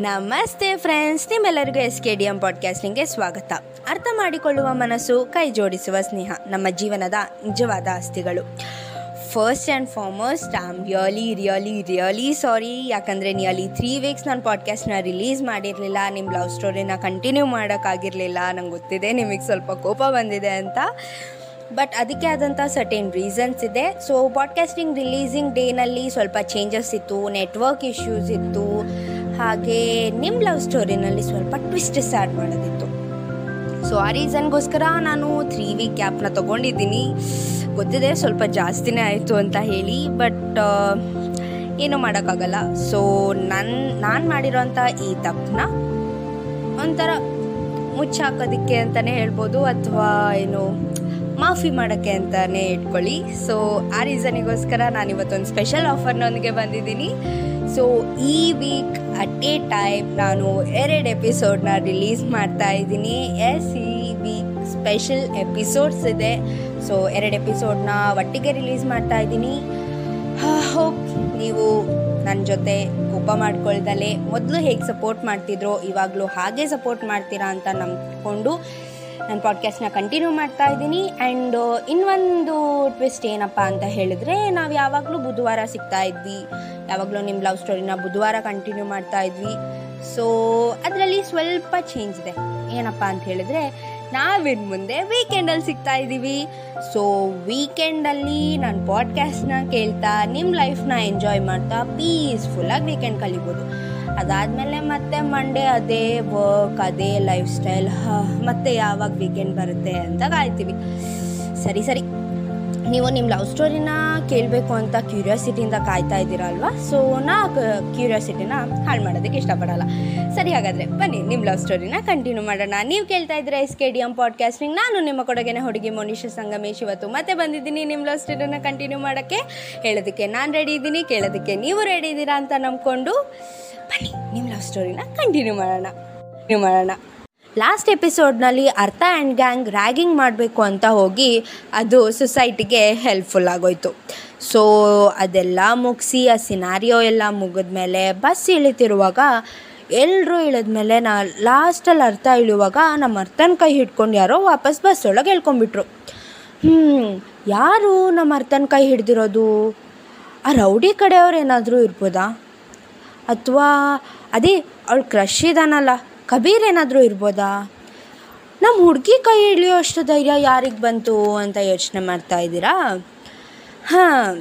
ನಮಸ್ತೆ ಫ್ರೆಂಡ್ಸ್ ನಿಮ್ಮೆಲ್ಲರಿಗೂ S K D M ಪಾಡ್ಕಾಸ್ಟಿಂಗ್ಗೆ ಸ್ವಾಗತ. ಅರ್ಥ ಮಾಡಿಕೊಳ್ಳುವ ಮನಸ್ಸು, ಕೈ ಜೋಡಿಸುವ ಸ್ನೇಹ, ನಮ್ಮ ಜೀವನದ ನಿಜವಾದ ಆಸ್ತಿಗಳು. First and foremost I am really really really sorry ಯಾಕಂದರೆ ನಿಯರ್ಲಿ ತ್ರೀ ವೀಕ್ಸ್ ನಾನು ಪಾಡ್ಕಾಸ್ಟ್ನ ರಿಲೀಸ್ ಮಾಡಿರಲಿಲ್ಲ ನಿಮ್ಮ ಲವ್ ಸ್ಟೋರಿನ ಕಂಟಿನ್ಯೂ ಮಾಡೋಕ್ಕಾಗಿರಲಿಲ್ಲ, ನಂಗೆ ಗೊತ್ತಿದೆ ನಿಮಗೆ ಸ್ವಲ್ಪ ಕೋಪ ಬಂದಿದೆ ಅಂತ. ಬಟ್ ಅದಕ್ಕೆ ಆದಂಥ ಸರ್ಟೇನ್ ರೀಸನ್ಸ್ ಇದೆ. ಸೊ ಪಾಡ್ಕಾಸ್ಟಿಂಗ್ ರಿಲೀಸಿಂಗ್ ಡೇನಲ್ಲಿ ಸ್ವಲ್ಪ ಚೇಂಜಸ್ ಇತ್ತು ನೆಟ್ವರ್ಕ್ ಇಶ್ಯೂಸ್ ಇತ್ತು. ಹಾಗೆ ನಿಮ್ಮ ಲವ್ ಸ್ಟೋರಿನಲ್ಲಿ ಸ್ವಲ್ಪ ಟ್ವಿಸ್ಟ್ ಸ್ಟಾರ್ಟ್ ಮಾಡೋದಿತ್ತು. ಸೊ ಆ ರೀಸನ್ಗೋಸ್ಕರ ನಾನು ತ್ರೀ ವೀಕ್ ಗ್ಯಾಪ್ನ ತೊಗೊಂಡಿದ್ದೀನಿ. ಗೊತ್ತಿದೆ ಸ್ವಲ್ಪ ಜಾಸ್ತಿನೇ ಆಯಿತು ಅಂತ ಹೇಳಿ ಬಟ್ ಏನೂ ಮಾಡೋಕ್ಕಾಗಲ್ಲ. ಸೊ ನನ್ನ ನಾನು ಮಾಡಿರೋಂಥ ಈ ತಪ್ಪನ್ನ ಒಂಥರ ಮುಚ್ಚಾಕೋದಕ್ಕೆ ಅಂತಲೇ ಹೇಳ್ಬೋದು, ಅಥವಾ ಏನು ಮಾಫಿ ಮಾಡೋಕ್ಕೆ ಅಂತಲೇ ಇಟ್ಕೊಳ್ಳಿ. ಸೊ ಆ ರೀಸನಿಗೋಸ್ಕರ ನಾನು ಇವತ್ತೊಂದು ಸ್ಪೆಷಲ್ ಆಫರ್ನೊಂದಿಗೆ ಬಂದಿದ್ದೀನಿ. ಸೊ ಈ ವೀಕ್ ಅಟ್ ಎ ಟೈಮ್ ನಾನು ಎರಡು ಎಪಿಸೋಡ್ನ ರಿಲೀಸ್ ಮಾಡ್ತಾ ಇದ್ದೀನಿ. ಎಸ್ ಈ ವೀಕ್ ಸ್ಪೆಷಲ್ ಎಪಿಸೋಡ್ಸ್ ಇದೆ. ಸೊ ಎರಡು ಎಪಿಸೋಡ್ನ ಒಟ್ಟಿಗೆ ರಿಲೀಸ್ ಮಾಡ್ತಾ ಇದ್ದೀನಿ. ಹೋಪ್ ನೀವು ನನ್ನ ಜೊತೆ ಕೋಪ ಮಾಡ್ಕೊಳ್ದಲೆ. ಮೊದಲು ಹೇಗೆ ಸಪೋರ್ಟ್ ಮಾಡ್ತಿದ್ರೋ, ಇವಾಗಲೂ ಹಾಗೆ ಸಪೋರ್ಟ್ ಮಾಡ್ತೀರಾ ಅಂತ ನಂಬ್ಕೊಂಡು ನಾನು ಪಾಡ್ಕಾಸ್ಟ್ನ ಕಂಟಿನ್ಯೂ ಮಾಡ್ತಾ ಇದ್ದೀನಿ. ಆ್ಯಂಡ್ ಇನ್ನೊಂದು ಟ್ವಿಸ್ಟ್ ಏನಪ್ಪ ಅಂತ ಹೇಳಿದ್ರೆ, ನಾವು ಯಾವಾಗಲೂ ಬುಧವಾರ ಸಿಗ್ತಾ ಇದ್ವಿ. ಯಾವಾಗಲೂ ನಿಮ್ಮ ಲವ್ ಸ್ಟೋರಿನ ಬುಧವಾರ ಕಂಟಿನ್ಯೂ ಮಾಡ್ತಾ ಇದ್ವಿ. ಸೊ ಅದರಲ್ಲಿ ಸ್ವಲ್ಪ ಚೇಂಜ್ ಇದೆ. ಏನಪ್ಪ ಅಂತ ಹೇಳಿದ್ರೆ, ನಾವಿನ್ ಮುಂದೆ ವೀಕೆಂಡಲ್ಲಿ ಸಿಗ್ತಾ ಇದ್ದೀವಿ. ಸೊ ವೀಕೆಂಡಲ್ಲಿ ನಾನು ಪಾಡ್ಕಾಸ್ಟ್ನ ಕೇಳ್ತಾ ನಿಮ್ಮ ಲೈಫ್ನ ಎಂಜಾಯ್ ಮಾಡ್ತಾ ಪೀಸ್ಫುಲ್ಲಾಗಿ ವೀಕೆಂಡ್ ಕಲಿಬೋದು. ಅದಾದಮೇಲೆ ಮತ್ತೆ ಮಂಡೇ ಅದೇ ವರ್ಕ್ ಅದೇ ಲೈಫ್ ಸ್ಟೈಲ್ ಮತ್ತೆ ಯಾವಾಗ ವೀಕೆಂಡ್ ಬರುತ್ತೆ ಅಂತ ಕಾಯ್ತೀವಿ. ಸರಿ ಸರಿ. ನೀವು ನಿಮ್ಮ ಲವ್ ಸ್ಟೋರಿನ ಕೇಳಬೇಕು ಅಂತ ಕ್ಯೂರಿಯಾಸಿಟಿಯಿಂದ ಕಾಯ್ತಾ ಇದ್ದೀರಾ ಅಲ್ವಾ ಸೊ ನಾ ಕ್ಯೂರಿಯಾಸಿಟಿನ ಹಾಳು ಮಾಡೋದಕ್ಕೆ ಇಷ್ಟಪಡಲ್ಲ. ಸರಿ, ಹಾಗಾದರೆ ಬನ್ನಿ ನಿಮ್ಮ ಲವ್ ಸ್ಟೋರಿನ ಕಂಟಿನ್ಯೂ ಮಾಡೋಣ. ನೀವು ಕೇಳ್ತಾ ಇದ್ರೆ S K D M podcasting ನಾನು ನಿಮ್ಮ ಕೊಡಗಿನ ಹುಡುಗಿ ಮೋನಿಷ ಸಂಗಮೇಶ್ ಇವತ್ತು ಮತ್ತೆ ಬಂದಿದ್ದೀನಿ ನಿಮ್ಮ ಲವ್ ಸ್ಟೋರಿನ ಕಂಟಿನ್ಯೂ ಮಾಡೋಕ್ಕೆ. ಹೇಳೋದಕ್ಕೆ ನಾನು ರೆಡಿ ಇದ್ದೀನಿ, ಕೇಳೋದಕ್ಕೆ ನೀವು ರೆಡಿ ಇದ್ದೀರಾ ಅಂತ ನಂಬ್ಕೊಂಡು. ಬನ್ನಿ. ನಿಮ್ಮ ಲವ್ ಸ್ಟೋರಿನ ಕಂಟಿನ್ಯೂ ಮಾಡೋಣ. ಕಂಟಿನ್ಯೂ ಮಾಡೋಣ. ಲಾಸ್ಟ್ ಎಪಿಸೋಡ್ನಲ್ಲಿ ಅರ್ಥ ಆ್ಯಂಡ್ ಗ್ಯಾಂಗ್ ರ್ಯಾಗಿಂಗ್ ಮಾಡಬೇಕು ಅಂತ ಹೋಗಿ ಅದು ಸೊಸೈಟಿಗೆ ಹೆಲ್ಪ್ಫುಲ್ ಆಗೋಯ್ತು. ಸೊ ಅದೆಲ್ಲ ಮುಗಿಸಿ, ಆ ಸಿನಾರಿಯೋ ಎಲ್ಲ ಮುಗಿದ್ಮೇಲೆ ಬಸ್ ಇಳಿತಿರುವಾಗ ಎಲ್ಲರೂ ಇಳಿದ್ಮೇಲೆ ನಾ ಲಾಸ್ಟಲ್ಲಿ ಅರ್ಥ ಇಳುವಾಗ ನಮ್ಮ ಅರ್ಥನ ಕೈ ಹಿಡ್ಕೊಂಡು ಯಾರೋ ವಾಪಸ್ ಬಸ್ ಒಳಗೆ ಹೇಳ್ಕೊಂಬಿಟ್ರು ಹ್ಞೂ ಯಾರು ನಮ್ಮ ಅರ್ಥನ ಕೈ ಹಿಡ್ದಿರೋದು? ಆ ರೌಡಿ ಕಡೆಯವ್ರು ಏನಾದರೂ ಇರ್ಬೋದಾ? ಅಥವಾ ಅದೇ ಅವಳು ಕ್ರಶ್ ಇದಾನಲ್ಲ, ಕಬೀರ್ ಏನಾದರೂ ಇರ್ಬೋದಾ? ನಮ್ಮ ಹುಡುಗಿ ಕೈ ಹಿಡಿಯೋ ಅಷ್ಟು ಧೈರ್ಯ ಯಾರಿಗೆ ಬಂತು ಅಂತ ಯೋಚನೆ ಮಾಡ್ತಾ ಇದ್ದೀರಾ? ಹಾಂ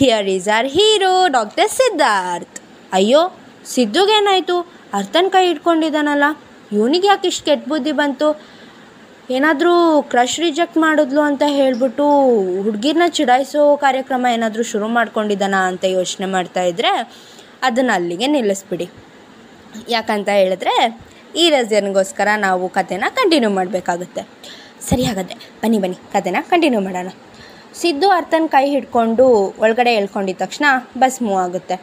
here is our hero doctor Siddharth ಅಯ್ಯೋ ಸಿದ್ದುಗೇನಾಯಿತು ಅರ್ಥನ ಕೈ ಹಿಡ್ಕೊಂಡಿದ್ದಾನಲ್ಲ ಇವನಿಗೆ ಯಾಕೆ ಇಷ್ಟು ಕೆಟ್ಟ ಬುದ್ಧಿ ಬಂತು? ಏನಾದರೂ ಕ್ರಶ್ ರಿಜೆಕ್ಟ್ ಮಾಡಿದ್ಲು ಅಂತ ಹೇಳಿಬಿಟ್ಟು ಹುಡುಗಿರನ್ನ ಚಿಡಾಯಿಸೋ ಕಾರ್ಯಕ್ರಮ ಏನಾದರೂ ಶುರು ಮಾಡ್ಕೊಂಡಿದ್ದಾನ ಅಂತ ಯೋಚನೆ ಮಾಡ್ತಾ ಇದ್ದರೆ ಅದನ್ನು ಅಲ್ಲಿಗೆ ನಿಲ್ಲಿಸ್ಬಿಡಿ. ಯಾಕಂತ ಹೇಳಿದ್ರೆ ಈ ರೀಸನ್ಗೋಸ್ಕರ ನಾವು ಕಥೆನ ಕಂಟಿನ್ಯೂ ಮಾಡಬೇಕಾಗುತ್ತೆ. ಸರಿ ಹಾಗಾದರೆ, ಬನ್ನಿ ಬನ್ನಿ, ಕಥೆನ ಕಂಟಿನ್ಯೂ ಮಾಡೋಣ. ಸಿದ್ದು ಅರ್ಥನ ಕೈ ಹಿಡ್ಕೊಂಡು ಒಳಗಡೆ ಹೇಳ್ಕೊಂಡಿದ್ದ ತಕ್ಷಣ ಬಸ್ ಮೂವ್ ಆಗುತ್ತೆ.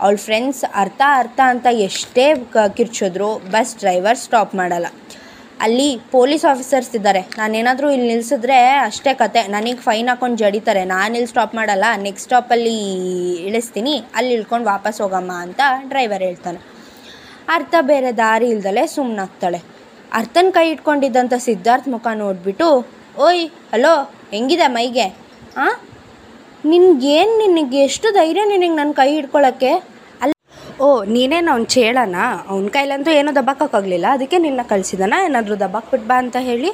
ಅವಳ ಫ್ರೆಂಡ್ಸ್ ಅರ್ಥ ಅರ್ಥ ಅಂತ ಎಷ್ಟೇ ಕಿರ್ಚಿದ್ರು ಬಸ್ ಡ್ರೈವರ್ ಸ್ಟಾಪ್ ಮಾಡಲ್ಲ. ಅಲ್ಲಿ ಪೊಲೀಸ್ ಆಫೀಸರ್ಸ್ ಇದ್ದಾರೆ. ನಾನೇನಾದರೂ ಇಲ್ಲಿ ನಿಲ್ಲಿಸಿದ್ರೆ ಅಷ್ಟೇ ಕತೆ. ನನಗೆ ಫೈನ್ ಹಾಕೊಂಡು ಜಡಿತಾರೆ. ನಾನು ಇಲ್ಲಿ ಸ್ಟಾಪ್ ಮಾಡಲ್ಲ ನೆಕ್ಸ್ಟ್ ಸ್ಟಾಪಲ್ಲಿ ಇಳಿಸ್ತೀನಿ. ಅಲ್ಲಿ ಇಳ್ಕೊಂಡು ವಾಪಸ್ ಹೋಗಮ್ಮ ಅಂತ ಡ್ರೈವರ್ ಹೇಳ್ತಾನೆ. ಅರ್ಥ ಬೇರೆ ದಾರಿ ಇಲ್ದಲೆ ಸುಮ್ಮನಾಗ್ತಾಳೆ ಅರ್ಥನ ಕೈ ಇಟ್ಕೊಂಡಿದ್ದಂಥ ಸಿದ್ಧಾರ್ಥ್ ಮುಖ ನೋಡಿಬಿಟ್ಟು, ಓಯ್, ಹಲೋ, ಹೆಂಗಿದೆ ಮೈಗೆ? ಹಾಂ ನಿನ್ಗೇನು ನಿನಗೆ? ಎಷ್ಟು ಧೈರ್ಯ ನಿನಗೆ ನನ್ನ ಕೈ ಹಿಡ್ಕೊಳಕ್ಕೆ ಅಲ್ಲ ಓ ನೀನೇನು ಅವ್ನು ಚೇಳನ? ಅವ್ನ ಕೈಲಂತೂ ಏನೂ ದಬ್ಬಾಕೋಕ್ಕಾಗಲಿಲ್ಲ ಅದಕ್ಕೆ ನಿನ್ನ ಕಳಿಸಿದಾನ? ಏನಾದರೂ ದಬ್ಬಾಕ್ಬಿಟ್ಟು ಬಾ ಅಂತ ಹೇಳಿ.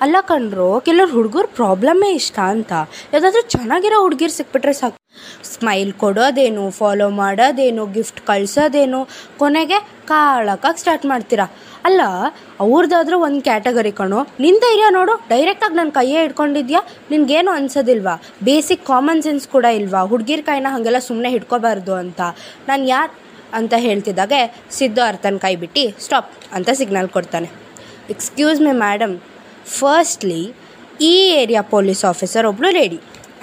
ಅಲ್ಲ ಕಣ್ರು, ಕೆಲವ್ರು ಹುಡುಗರು ಪ್ರಾಬ್ಲಮ್ಮೇ ಇಷ್ಟ ಅಂತ. ಯಾವುದಾದ್ರೂ ಚೆನ್ನಾಗಿರೋ ಹುಡುಗಿರು ಸಿಕ್ಬಿಟ್ರೆ ಸಾಕು. ಸ್ಮೈಲ್ ಕೊಡೋದೇನು, ಫಾಲೋ ಮಾಡೋದೇನು, ಗಿಫ್ಟ್ ಕಳ್ಸೋದೇನು, ಕೊನೆಗೆ ಕಾಳಕ್ಕಾಗಿ ಸ್ಟಾರ್ಟ್ ಮಾಡ್ತೀರಾ? ಅಲ್ಲ ಅವ್ರದ್ದಾದ್ರೂ ಒಂದು ಕ್ಯಾಟಗರಿ ಕಣೋ. ನಿನ್ನ ಧೈರ್ಯ ನೋಡು, ಡೈರೆಕ್ಟಾಗಿ ನನ್ನ ಕೈಯೇ ಹಿಡ್ಕೊಂಡಿದ್ಯಾ? ನಿನಗೇನು ಅನ್ಸೋದಿಲ್ವಾ? ಬೇಸಿಕ್ ಕಾಮನ್ ಸೆನ್ಸ್ ಕೂಡ ಇಲ್ವಾ? ಹುಡುಗಿರ ಕೈನ ಹಾಗೆಲ್ಲ ಸುಮ್ಮನೆ ಹಿಡ್ಕೋಬಾರ್ದು ಅಂತ. ನಾನು ಯಾರು ಅಂತ ಹೇಳ್ತಿದ್ದಾಗೆ ಸಿದ್ದು ಅರ್ಥನ ಕೈ ಬಿಟ್ಟು, ಸ್ಟಾಪ್ ಅಂತ ಸಿಗ್ನಲ್ ಕೊಡ್ತಾನೆ. ಎಕ್ಸ್ಕ್ಯೂಸ್ ಮಿ ಮ್ಯಾಡಮ್ ಫಸ್ಟ್ಲಿ ಈ ಏರಿಯಾ ಪೊಲೀಸ್ ಆಫೀಸರ್ ಒಬ್ಬಳು ರೆಡಿ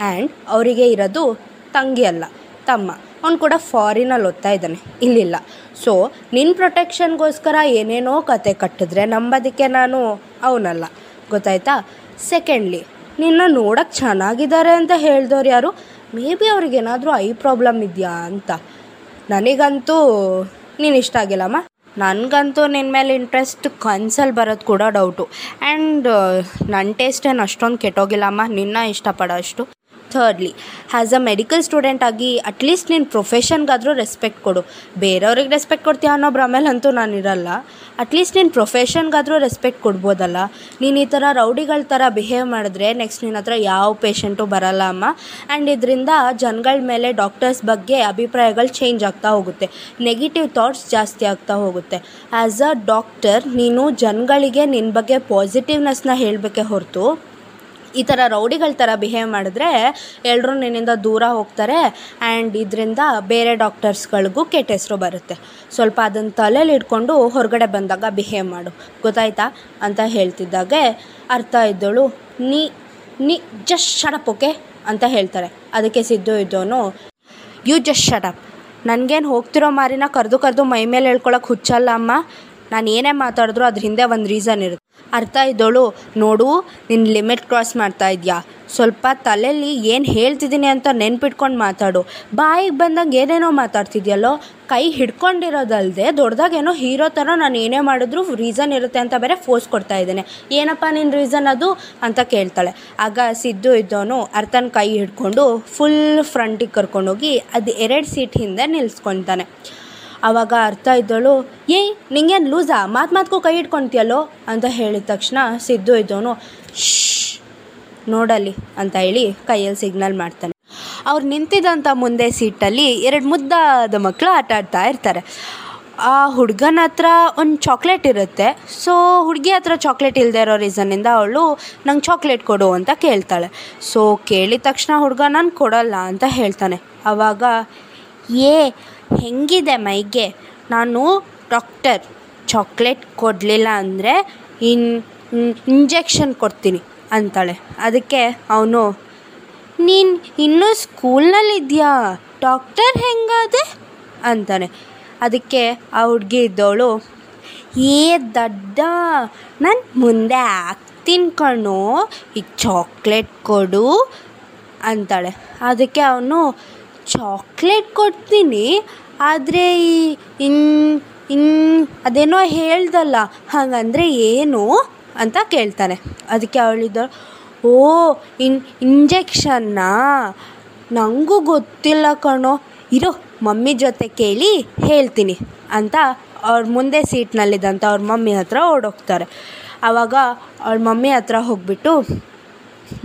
ಆ್ಯಂಡ್ ಅವರಿಗೆ ಇರೋದು ತಂಗಿ ಅಲ್ಲ, ತಮ್ಮ. ಅವ್ನು ಕೂಡ ಫಾರಿನಲ್ಲಿ ಓದ್ತಾ ಇದ್ದಾನೆ, ಇಲ್ಲಿಲ್ಲ. ಸೊ ನಿನ್ನ ಪ್ರೊಟೆಕ್ಷನ್ಗೋಸ್ಕರ ಏನೇನೋ ಕತೆ ಕಟ್ಟಿದ್ರೆ ನಂಬೋದಕ್ಕೆ ನಾನು ಅವನಲ್ಲ, ಗೊತ್ತಾಯ್ತಾ? ಸೆಕೆಂಡ್ಲಿ ನಿನ್ನ ನೋಡೋಕ್ಕೆ ಚೆನ್ನಾಗಿದ್ದಾರೆ ಅಂತ ಹೇಳ್ದವ್ರು ಯಾರು? ಮೇ ಬಿ ಅವ್ರಿಗೇನಾದರೂ ಐ ಪ್ರಾಬ್ಲಮ್ ಇದೆಯಾ ಅಂತ. ನನಗಂತೂ ನೀನು ಇಷ್ಟ ಆಗಿಲ್ಲಮ್ಮ ನನಗಂತೂ ನಿನ್ನ ಮೇಲೆ ಇಂಟ್ರೆಸ್ಟ್ ಕನ್ಸಲ್ಲಿ ಬರೋದು ಕೂಡ ಡೌಟು ಆ್ಯಂಡ್ ನನ್ನ ಟೇಸ್ಟ್ ಏನು ಅಷ್ಟೊಂದು ಕೆಟ್ಟೋಗಿಲ್ಲಮ್ಮ ನಿನ್ನ ಇಷ್ಟಪಡೋ ಅಷ್ಟು thirdly as a medical student ಆಗಿ ಅಟ್ಲೀಸ್ಟ್ ನಿನ್ನ ಪ್ರೊಫೆಷನ್ಗಾದರೂ ರೆಸ್ಪೆಕ್ಟ್ ಕೊಡು. ಬೇರೆಯವ್ರಿಗೆ ರೆಸ್ಪೆಕ್ಟ್ ಕೊಡ್ತೀಯ ಅನ್ನೋ ಭ್ರಮೇಲಂತೂ ನಾನು ಇರಲ್ಲ. ಅಟ್ಲೀಸ್ಟ್ ನಿನ್ನ ಪ್ರೊಫೆಷನ್ಗಾದರೂ ರೆಸ್ಪೆಕ್ಟ್ ಕೊಡ್ಬೋದಲ್ಲ. ನೀನು ಈ ಥರ ರೌಡಿಗಳ ಥರ ಬಿಹೇವ್ ಮಾಡಿದ್ರೆ ನೆಕ್ಸ್ಟ್ ನಿನ್ನ ಹತ್ರ ಯಾವ ಪೇಷಂಟು ಬರಲ್ಲ ಅಮ್ಮ. ಆ್ಯಂಡ್ ಇದರಿಂದ ಜನಗಳ ಮೇಲೆ ಡಾಕ್ಟರ್ಸ್ ಬಗ್ಗೆ ಅಭಿಪ್ರಾಯಗಳು ಚೇಂಜ್ ಆಗ್ತಾ ಹೋಗುತ್ತೆ. ನೆಗೆಟಿವ್ ಥಾಟ್ಸ್ ಜಾಸ್ತಿ ಆಗ್ತಾ ಹೋಗುತ್ತೆ. ಆ್ಯಸ್ ಅ ಡಾಕ್ಟರ್ ನೀನು ಜನಗಳಿಗೆ ನಿನ್ನ ಬಗ್ಗೆ ಪಾಸಿಟಿವ್ನೆಸ್ನ ಹೇಳಬೇಕೆ ಹೊರತು ಈ ಥರ ರೌಡಿಗಳ ಥರ ಬಿಹೇವ್ ಮಾಡಿದ್ರೆ ಎಲ್ಲರೂ ನಿನ್ನಿಂದ ದೂರ ಹೋಗ್ತಾರೆ ಆ್ಯಂಡ್ ಇದರಿಂದ ಬೇರೆ ಡಾಕ್ಟರ್ಸ್ಗಳಿಗೂ ಕೆಟ್ಟ ಹೆಸರು ಬರುತ್ತೆ. ಸ್ವಲ್ಪ ಅದನ್ನು ತಲೆಯಲ್ಲಿ ಇಟ್ಕೊಂಡು ಹೊರಗಡೆ ಬಂದಾಗ ಬಿಹೇವ್ ಮಾಡು. ಗೊತ್ತಾಯ್ತಾ? ಅಂತ ಹೇಳ್ತಿದ್ದಾಗೆ ಅರ್ಥ ಇದ್ದಳು. ನೀ ನೀ ಜಸ್ಟ್ ಶಡಪ್ ಓಕೆ ಅಂತ ಹೇಳ್ತಾರೆ. ಅದಕ್ಕೆ ಸಿದ್ದು ಇದ್ದೋನು ಯು ಜಸ್ಟ್ ಶಡಪ್ ನನಗೇನು ಹೋಗ್ತಿರೋ ಮಾರಿನ ಕರೆದು ಕರೆದು ಮೈ ಮೇಲೆ ಹೇಳ್ಕೊಳಕ್ಕೆ ಹುಚ್ಚಲ್ಲ ಅಮ್ಮ. ನಾನು ಏನೇ ಮಾತಾಡಿದ್ರು ಅದ್ರ ಹಿಂದೆ ಒಂದು ರೀಸನ್ ಇರುತ್ತೆ. ಅರ್ಥ ಇದ್ದೋಳು. ನೋಡು ನಿನ್ನ ಲಿಮಿಟ್ ಕ್ರಾಸ್ ಮಾಡ್ತಾ ಇದೆಯಾ? ಸ್ವಲ್ಪ ತಲೆಯಲ್ಲಿ ಏನು ಹೇಳ್ತಿದ್ದೀನಿ ಅಂತ ನೆನ್ಪಿಟ್ಕೊಂಡು ಮಾತಾಡು. ಬಾಯಿಗೆ ಬಂದಂಗೆ ಏನೇನೋ ಮಾತಾಡ್ತಿದ್ಯಲ್ಲೋ? ಕೈ ಹಿಡ್ಕೊಂಡಿರೋದಲ್ಲದೆ ದೊಡ್ಡದಾಗೇನೋ ಹೀರೋ ಥರ ನಾನು ಏನೇ ಮಾಡಿದ್ರು ರೀಸನ್ ಇರುತ್ತೆ ಅಂತ ಬೇರೆ ಫೋರ್ಸ್ ಕೊಡ್ತಾ ಇದ್ದೇನೆ. ಏನಪ್ಪ ನಿನ್ನ ರೀಸನ್ ಅದು? ಅಂತ ಕೇಳ್ತಾಳೆ. ಆಗ ಸಿದ್ದು ಇದ್ದವನು ಅರ್ಥನ ಕೈ ಹಿಡ್ಕೊಂಡು ಫುಲ್ ಫ್ರಂಟಿಗೆ ಕರ್ಕೊಂಡೋಗಿ ಅದು ಎರಡು ಸೀಟ್ ಹಿಂದೆ ನಿಲ್ಲಿಸ್ಕೊತಾನೆ ಆವಾಗ ಅರ್ಥ ಇದ್ದಳು, ಏಯ್, ನಿಂಗೇನು ಲೂಸಾ? ಮಾತು ಮಾತ್ಗೂ ಕೈ ಇಟ್ಕೊತೀಯಲ್ಲೋ? ಅಂತ ಹೇಳಿದ ತಕ್ಷಣ ಸಿದ್ದು ಇದ್ದವನು ಶ್ ನೋಡಲಿ ಅಂತ ಹೇಳಿ ಕೈಯಲ್ಲಿ ಸಿಗ್ನಲ್ ಮಾಡ್ತಾನೆ. ಅವ್ರು ನಿಂತಿದ್ದಂಥ ಮುಂದೆ ಸೀಟಲ್ಲಿ ಎರಡು ಮುದ್ದಾದ ಮಕ್ಕಳು ಆಟ ಆಡ್ತಾ ಇರ್ತಾರೆ. ಆ ಹುಡುಗನ ಹತ್ರ ಒಂದು ಚಾಕ್ಲೇಟ್ ಇರುತ್ತೆ. ಸೊ, ಹುಡುಗಿ ಹತ್ರ ಚಾಕ್ಲೇಟ್ ಇಲ್ಲದೆ ಇರೋ ರೀಸನ್ನಿಂದ ಅವಳು, ನಂಗೆ ಚಾಕ್ಲೇಟ್ ಕೊಡು ಅಂತ ಕೇಳ್ತಾಳೆ. ಸೊ, ಕೇಳಿದ ತಕ್ಷಣ ಹುಡುಗ, ನಾನು ಕೊಡಲ್ಲ ಅಂತ ಹೇಳ್ತಾನೆ. ಆವಾಗ ಏ ಹೆಂಗಿದೆ ಮೈಗೆ? ನಾನು ಡಾಕ್ಟರ್. ಚಾಕ್ಲೇಟ್ ಕೊಡಲಿಲ್ಲ ಅಂದರೆ ಇನ್, ಇಂಜೆಕ್ಷನ್ ಕೊಡ್ತೀನಿ ಅಂತಾಳೆ. ಅದಕ್ಕೆ ಅವನು, ನೀನು ಇನ್ನೂ ಸ್ಕೂಲ್ನಲ್ಲಿದ್ಯಾ? ಡಾಕ್ಟರ್ ಹೆಂಗಾದೆ? ಅಂತಾನೆ. ಅದಕ್ಕೆ ಆ ಹುಡುಗಿ ಇದ್ದವಳು, ಏ ದಡ್ಡ, ನಾನು ಮುಂದೆ ಆಗ್ತೀನಿ ಕಣೋ ಈಗ ಚಾಕ್ಲೇಟ್ ಕೊಡು ಅಂತಾಳೆ. ಅದಕ್ಕೆ ಅವನು ಚಾಕ್ಲೇಟ್ ಕೊಡ್ತೀನಿ, ಆದರೆ ಈ ಇನ್ ಇನ್, ಅದೇನೋ ಹೇಳ್ದಲ್ಲ, ಹಾಗಂದರೆ ಏನು ಅಂತ ಕೇಳ್ತಾನೆ. ಅದಕ್ಕೆ ಅವಳಿದ್ದಳು ಓ, ಇನ್, ಇಂಜೆಕ್ಷನ್ನಾ? ನನಗೂ ಗೊತ್ತಿಲ್ಲ ಕಣೋ. ಇರೋ, ಮಮ್ಮಿ ಜೊತೆ ಕೇಳಿ ಹೇಳ್ತೀನಿ ಅಂತ ಅವ್ರ ಮುಂದೆ ಸೀಟ್ನಲ್ಲಿದ್ದಂಥ ಅವ್ರ ಮಮ್ಮಿ ಹತ್ರ ಓಡೋಗ್ತಾರೆ. ಆವಾಗ ಅವ್ರ ಮಮ್ಮಿ ಹತ್ರ ಹೋಗ್ಬಿಟ್ಟು,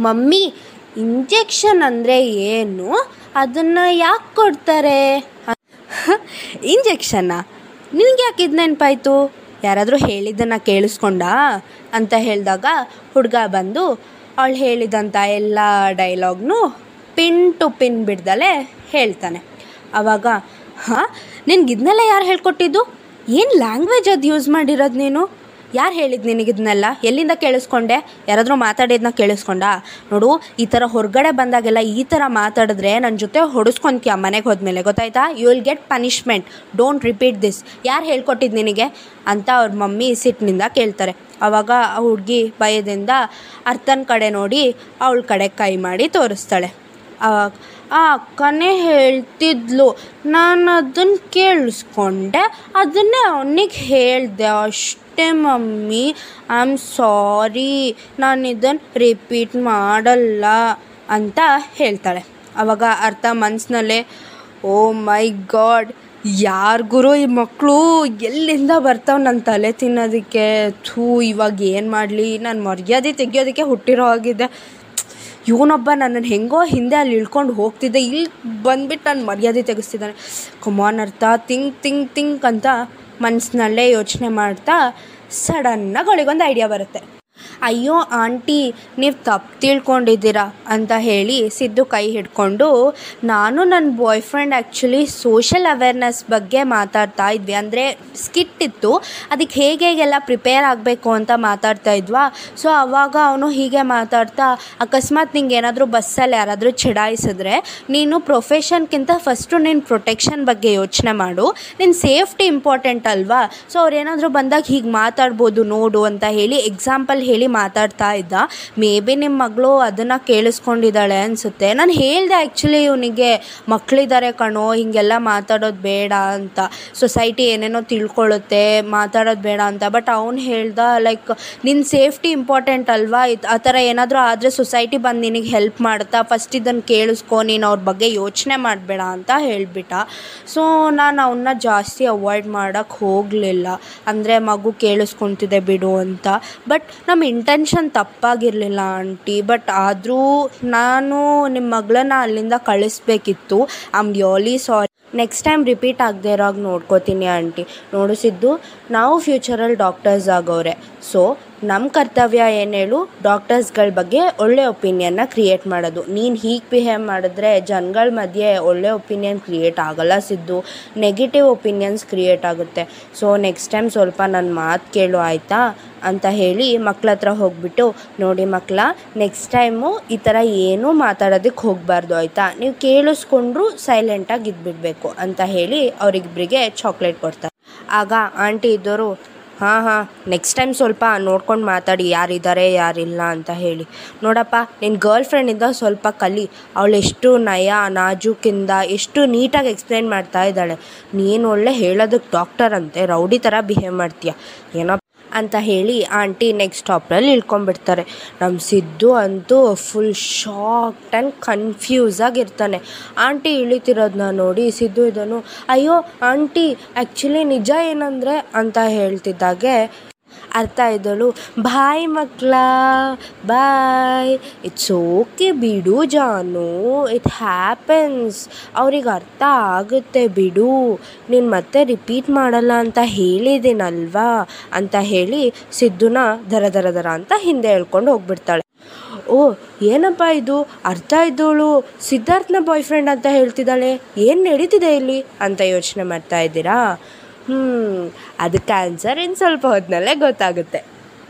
ಮಮ್ಮಿ ಇಂಜೆಕ್ಷನ್ ಅಂದರೆ ಏನು? ಅದನ್ನು ಯಾಕೆ ಕೊಡ್ತಾರೆ? ಇಂಜೆಕ್ಷನ್ನಾ ನಿನಗೆ ಯಾಕೆ ಇದು ನೆನಪಾಯಿತು? ಯಾರಾದರೂ ಹೇಳಿದ್ದನ್ನು ಕೇಳಿಸ್ಕೊಂಡಾ? ಅಂತ ಹೇಳಿದಾಗ ಹುಡುಗ ಬಂದು, ಅವಳು ಹೇಳಿದಂಥ ಎಲ್ಲ ಡೈಲಾಗ್ನು ಪಿನ್ ಟು ಪಿನ್ ಬಿಡ್ದಲೇ ಹೇಳ್ತಾನೆ. ಆವಾಗ ಹಾಂ, ನಿನ್ಗೆ ಇದನ್ನೆಲ್ಲ ಯಾರು ಹೇಳ್ಕೊಟ್ಟಿದ್ದು? ಏನು ಲ್ಯಾಂಗ್ವೇಜ್ ಅದು ಯೂಸ್ ಮಾಡಿರೋದು ನೀನು? ಯಾರು ಹೇಳಿದ್ದು ನಿನಗಿದ್ನೆಲ್ಲ ಎಲ್ಲಿಂದ ಕೇಳಿಸ್ಕೊಂಡೆ? ಯಾರಾದರೂ ಮಾತಾಡಿದ್ನ ಕೇಳಿಸ್ಕೊಂಡ? ನೋಡು, ಈ ಥರ ಹೊರಗಡೆ ಬಂದಾಗೆಲ್ಲ ಈ ಥರ ಮಾತಾಡಿದ್ರೆ ನನ್ನ ಜೊತೆ ಹೊಡಿಸ್ಕೊಂತೀಯ ಮನೆಗೆ ಹೋದ್ಮೇಲೆ, ಗೊತ್ತಾಯ್ತಾ? You will get punishment don't repeat this ಯಾರು ಹೇಳ್ಕೊಟ್ಟಿದ್ದು ನಿನಗೆ? ಅಂತ ಅವ್ರ ಮಮ್ಮಿ ಸಿಟ್ಟಿನಿಂದ ಕೇಳ್ತಾರೆ. ಆವಾಗ ಆ ಹುಡುಗಿ ಭಯದಿಂದ ಅರ್ಥನ ಕಡೆ ನೋಡಿ, ಅವಳ ಕಡೆ ಕೈ ಮಾಡಿ ತೋರಿಸ್ತಾಳೆ. ಆ ಅಕ್ಕನೇ ಹೇಳ್ತಿದ್ಲು. ನಾನು ಅದನ್ನು ಕೇಳಿಸ್ಕೊಂಡೆ. ಅದನ್ನೇ ಅವನಿಗೆ ಹೇಳಿದೆ, ಅಷ್ಟೇ ಮಮ್ಮಿ ಐ ಆಮ್ ಸಾರಿ ನಾನು ಇದನ್ನು ರಿಪೀಟ್ ಮಾಡಲ್ಲ ಅಂತ ಹೇಳ್ತಾಳೆ. ಅವಾಗ ಅರ್ಥ ಮನಸ್ಸಿನಲ್ಲೇ ಓ ಮೈ ಗಾಡ್ ಯಾರಿಗೂ ಈ ಮಕ್ಕಳು ಎಲ್ಲಿಂದ ಬರ್ತಾವೆ ನನ್ನ ತಲೆ ತಿನ್ನೋದಕ್ಕೆ? ಥೂ, ಇವಾಗ ಏನು ಮಾಡಲಿ? ನಾನು ಮರ್ಯಾದೆ ತೆಗಿಯೋದಕ್ಕೆ ಹುಟ್ಟಿರೋ ಆಗಿದೆ ಇವನೊಬ್ಬ ನನ್ನನ್ನು ಹೆಂಗೋ ಹಿಂದೆ ಅಲ್ಲಿ ಇಳ್ಕೊಂಡು ಹೋಗ್ತಿದ್ದೆ. ಇಲ್ಲಿ ಬಂದ್ಬಿಟ್ಟು ನಾನು ಮರ್ಯಾದೆ ತೆಗೆಸ್ತಿದ್ದಾನೆ. ಕಮಾನ್ ಅರ್ಥ ತಿಂಕ್ ತಿಂಕ್ ತಿಂಕ್ ಅಂತ ಮನಸ್ಸಿನಲ್ಲೇ ಯೋಚನೆ ಮಾಡ್ತಾ ಸಡನ್ನಾಗಿ ಅವಳಿಗೊಂದು ಐಡಿಯಾ ಬರುತ್ತೆ. ಅಯ್ಯೋ ಆಂಟಿ, ನೀವು ತಪ್ಪು ತಿಳ್ಕೊಂಡಿದ್ದೀರಾ ಅಂತ ಹೇಳಿ ಸಿದ್ದು ಕೈ ಹಿಡ್ಕೊಂಡು, ನಾನು ನನ್ನ boy friend actually social awareness ಬಗ್ಗೆ ಮಾತಾಡ್ತಾ ಇದ್ವಿ. ಅಂದರೆ ಸ್ಕಿಟ್ ಇತ್ತು. ಅದಕ್ಕೆ ಹೇಗೆ ಹೇಗೆಲ್ಲ ಪ್ರಿಪೇರ್ ಆಗಬೇಕು ಅಂತ ಮಾತಾಡ್ತಾ ಇದ್ವಾ. ಸೊ ಆವಾಗ ಅವನು ಹೀಗೆ ಮಾತಾಡ್ತಾ, ಅಕಸ್ಮಾತ್ ನಿಂಗೆ ಏನಾದರೂ ಬಸ್ಸಲ್ಲಿ ಯಾರಾದರೂ ಚಡಾಯಿಸಿದ್ರೆ, ನೀನು ಪ್ರೊಫೆಷನ್ಗಿಂತ ಫಸ್ಟು ನಿನ್ನ ಪ್ರೊಟೆಕ್ಷನ್ ಬಗ್ಗೆ ಯೋಚನೆ ಮಾಡು. ನಿನ್ನ ಸೇಫ್ಟಿ ಇಂಪಾರ್ಟೆಂಟ್ ಅಲ್ವಾ? ಸೊ ಅವ್ರು ಏನಾದರೂ ಬಂದಾಗ ಹೀಗೆ ಮಾತಾಡ್ಬೋದು ನೋಡು ಅಂತ ಹೇಳಿ ಎಕ್ಸಾಂಪಲ್ ಹೇಳಿ ಮಾತಾಡ್ತಾ ಇದ್ದ. ಮೇ ಬಿ ನಿಮ್ಮ ಮಗಳು ಅದನ್ನು ಕೇಳಿಸ್ಕೊಂಡಿದ್ದಾಳೆ ಅನಿಸುತ್ತೆ. ನಾನು ಹೇಳಿದೆ ಆ್ಯಕ್ಚುಲಿ ಇವನಿಗೆ ಮಕ್ಕಳಿದ್ದಾರೆ ಕಣೋ, ಹೀಗೆಲ್ಲ ಮಾತಾಡೋದು ಬೇಡ ಅಂತ. ಸೊಸೈಟಿ ಏನೇನೋ ತಿಳ್ಕೊಳ್ಳುತ್ತೆ, ಮಾತಾಡೋದು ಬೇಡ ಅಂತ. ಬಟ್ ಅವ್ನು ಹೇಳ್ದ ಲೈಕ್ ನಿನ್ನ ಸೇಫ್ಟಿ ಇಂಪಾರ್ಟೆಂಟ್ ಅಲ್ವಾ? ಇದು ಆ ಥರ ಏನಾದರೂ ಆದರೆ ಸೊಸೈಟಿ ಬಂದು ನಿನಗೆ ಹೆಲ್ಪ್ ಮಾಡ್ತಾ ಫಸ್ಟ್ ಇದನ್ನು ಕೇಳಿಸ್ಕೊ, ನೀನು ಅವ್ರ ಬಗ್ಗೆ ಯೋಚನೆ ಮಾಡಬೇಡ ಅಂತ ಹೇಳಿಬಿಟ್ಟ. ಸೊ ನಾನು ಅವನ್ನ ಜಾಸ್ತಿ ಅವಾಯ್ಡ್ ಮಾಡೋಕ್ಕೆ ಹೋಗಲಿಲ್ಲ. ಅಂದರೆ ಮಗು ಕೇಳಿಸ್ಕೊತಿದೆ ಬಿಡು ಅಂತ. ಬಟ್ ನಮ್ಮ ಇಂಟೆನ್ಷನ್ ತಪ್ಪಾಗಿರಲಿಲ್ಲ, ಆಂಟಿ. ಬಟ್ ಆದರೂ ನಾನು ನಿಮ್ಮ ಮಗಳನ್ನ ಅಲ್ಲಿಂದ ಕಳಿಸ್ಬೇಕಿತ್ತು. Am really sorry next time repeat ಆಗದೆ ಹಾಗೆ ನೋಡ್ಕೋತೀನಿ, ಆಂಟಿ. ನೋಡಿಸಿದ್ದು ನಾವು ಫ್ಯೂಚರಲ್ಲಿ ಡಾಕ್ಟರ್ಸ್ ಆಗೋರೆ. ಸೊ ನಮ್ಮ ಕರ್ತವ್ಯ ಏನು ಹೇಳು ಡಾಕ್ಟರ್ಸ್ಗಳ ಬಗ್ಗೆ ಒಳ್ಳೆ ಒಪಿನಿಯನ್ನ ಕ್ರಿಯೇಟ್ ಮಾಡೋದು. ನೀನು ಹೀಗೆ ಬಿಹೇವ್ ಮಾಡಿದ್ರೆ ಜನಗಳ ಮಧ್ಯೆ ಒಳ್ಳೆ ಒಪಿನಿಯನ್ ಕ್ರಿಯೇಟ್ ಆಗಲ್ಲ ಸಿದ್ದು. ನೆಗೆಟಿವ್ ಒಪಿನಿಯನ್ಸ್ ಕ್ರಿಯೇಟ್ ಆಗುತ್ತೆ. ಸೊ ನೆಕ್ಸ್ಟ್ ಟೈಮ್ ಸ್ವಲ್ಪ ನನ್ನ ಮಾತು ಕೇಳು, ಆಯಿತಾ? ಅಂತ ಹೇಳಿ ಮಕ್ಳ ಹತ್ರ ಹೋಗ್ಬಿಟ್ಟು, ನೋಡಿ ಮಕ್ಕಳ ನೆಕ್ಸ್ಟ್ ಟೈಮು ಈ ಥರ ಏನೂ ಮಾತಾಡೋದಕ್ಕೆ ಹೋಗಬಾರ್ದು, ಆಯಿತಾ? ನೀವು ಕೇಳಿಸ್ಕೊಂಡ್ರು ಸೈಲೆಂಟಾಗಿ ಇದ್ಬಿಡಬೇಕು, ಅಂತ ಹೇಳಿ ಅವರಿಬ್ಬರಿಗೆ ಚಾಕ್ಲೇಟ್ ಕೊಡ್ತಾರೆ. ಆಗ ಆಂಟಿ ಇದ್ದವರು ಹಾಂ ಹಾಂ. ನೆಕ್ಸ್ಟ್ ಟೈಮ್ ಸ್ವಲ್ಪ ನೋಡ್ಕೊಂಡು ಮಾತಾಡಿ ಯಾರಿದ್ದಾರೆ ಯಾರಿಲ್ಲ ಅಂತ ಹೇಳಿ. ನೋಡಪ್ಪ ನಿನ್ನ ಗರ್ಲ್ ಫ್ರೆಂಡಿಂದ ಸ್ವಲ್ಪ ಕಲಿ. ಅವಳು ಎಷ್ಟು ನಯ, ನಾಜೂಕಿಂದ ಎಷ್ಟು ನೀಟಾಗಿ ಎಕ್ಸ್ಪ್ಲೇನ್ ಮಾಡ್ತಾ ಇದ್ದಾಳೆ. ನೀನು ಒಳ್ಳೆ ಹೇಳೋದಕ್ಕೆ ಡಾಕ್ಟರ್ ಅಂತೆ, ರೌಡಿ ಥರ ಬಿಹೇವ್ ಮಾಡ್ತೀಯ. ಏನೋ ಅಂತ ಹೇಳಿ ಆಂಟಿ ನೆಕ್ಸ್ಟ್ ಸ್ಟಾಪ್ನಲ್ಲಿ ಇಳ್ಕೊಂಡ್ಬಿಡ್ತಾರೆ. ನಮ್ಮ ಸಿದ್ದು ಅಂತೂ ಫುಲ್ ಶಾಕ್ಡ್ ಆ್ಯಂಡ್ ಕನ್ಫ್ಯೂಸ್ ಆಗಿರ್ತಾನೆ. ಆಂಟಿ ಇಳಿತಿರೋದನ್ನ ನೋಡಿ ಸಿದ್ದು ಇದನ್ನು, ಅಯ್ಯೋ, ಆಂಟಿ ಆ್ಯಕ್ಚುಲಿ ನಿಜ ಏನಂದರೆ? ಅಂತ ಹೇಳ್ತಿದ್ದಾಗೆ ಅರ್ಥ ಇದ್ದಳು. ಬಾಯ್ ಮಕ್ಕಳ ಬಾಯ್. ಇಟ್ಸ್ ಓಕೆ ಬಿಡು ಜಾನು. ಇಟ್ ಹ್ಯಾಪನ್ಸ್ ಅವ್ರಿಗೆ ಅರ್ಥ ಆಗುತ್ತೆ, ಬಿಡು. ನೀನು ಮತ್ತೆ ರಿಪೀಟ್ ಮಾಡಲ್ಲ ಅಂತ ಹೇಳಿದ್ದೀನಲ್ವಾ? ಅಂತ ಹೇಳಿ ಸಿದ್ದುನ ದರ ದರ ದರ ಅಂತ ಹಿಂದೆ ಹೇಳ್ಕೊಂಡು ಹೋಗ್ಬಿಡ್ತಾಳೆ. ಓ, ಏನಪ್ಪ ಇದು? ಅರ್ಥ ಇದ್ದವಳು ಸಿದ್ಧಾರ್ಥನ ಬಾಯ್ ಫ್ರೆಂಡ್ ಅಂತ ಹೇಳ್ತಿದ್ದಾಳೆ. ಏನು ನಡೀತಿದೆ ಇಲ್ಲಿ? ಅಂತ ಯೋಚನೆ ಮಾಡ್ತಾ ಇದ್ದೀರಾ? ಹ್ಞೂ ಅದಕ್ಕೆ ಆನ್ಸರ್ ಇನ್ನು ಸ್ವಲ್ಪ ಹೊತ್ತಿನಲ್ಲೇ ಗೊತ್ತಾಗುತ್ತೆ.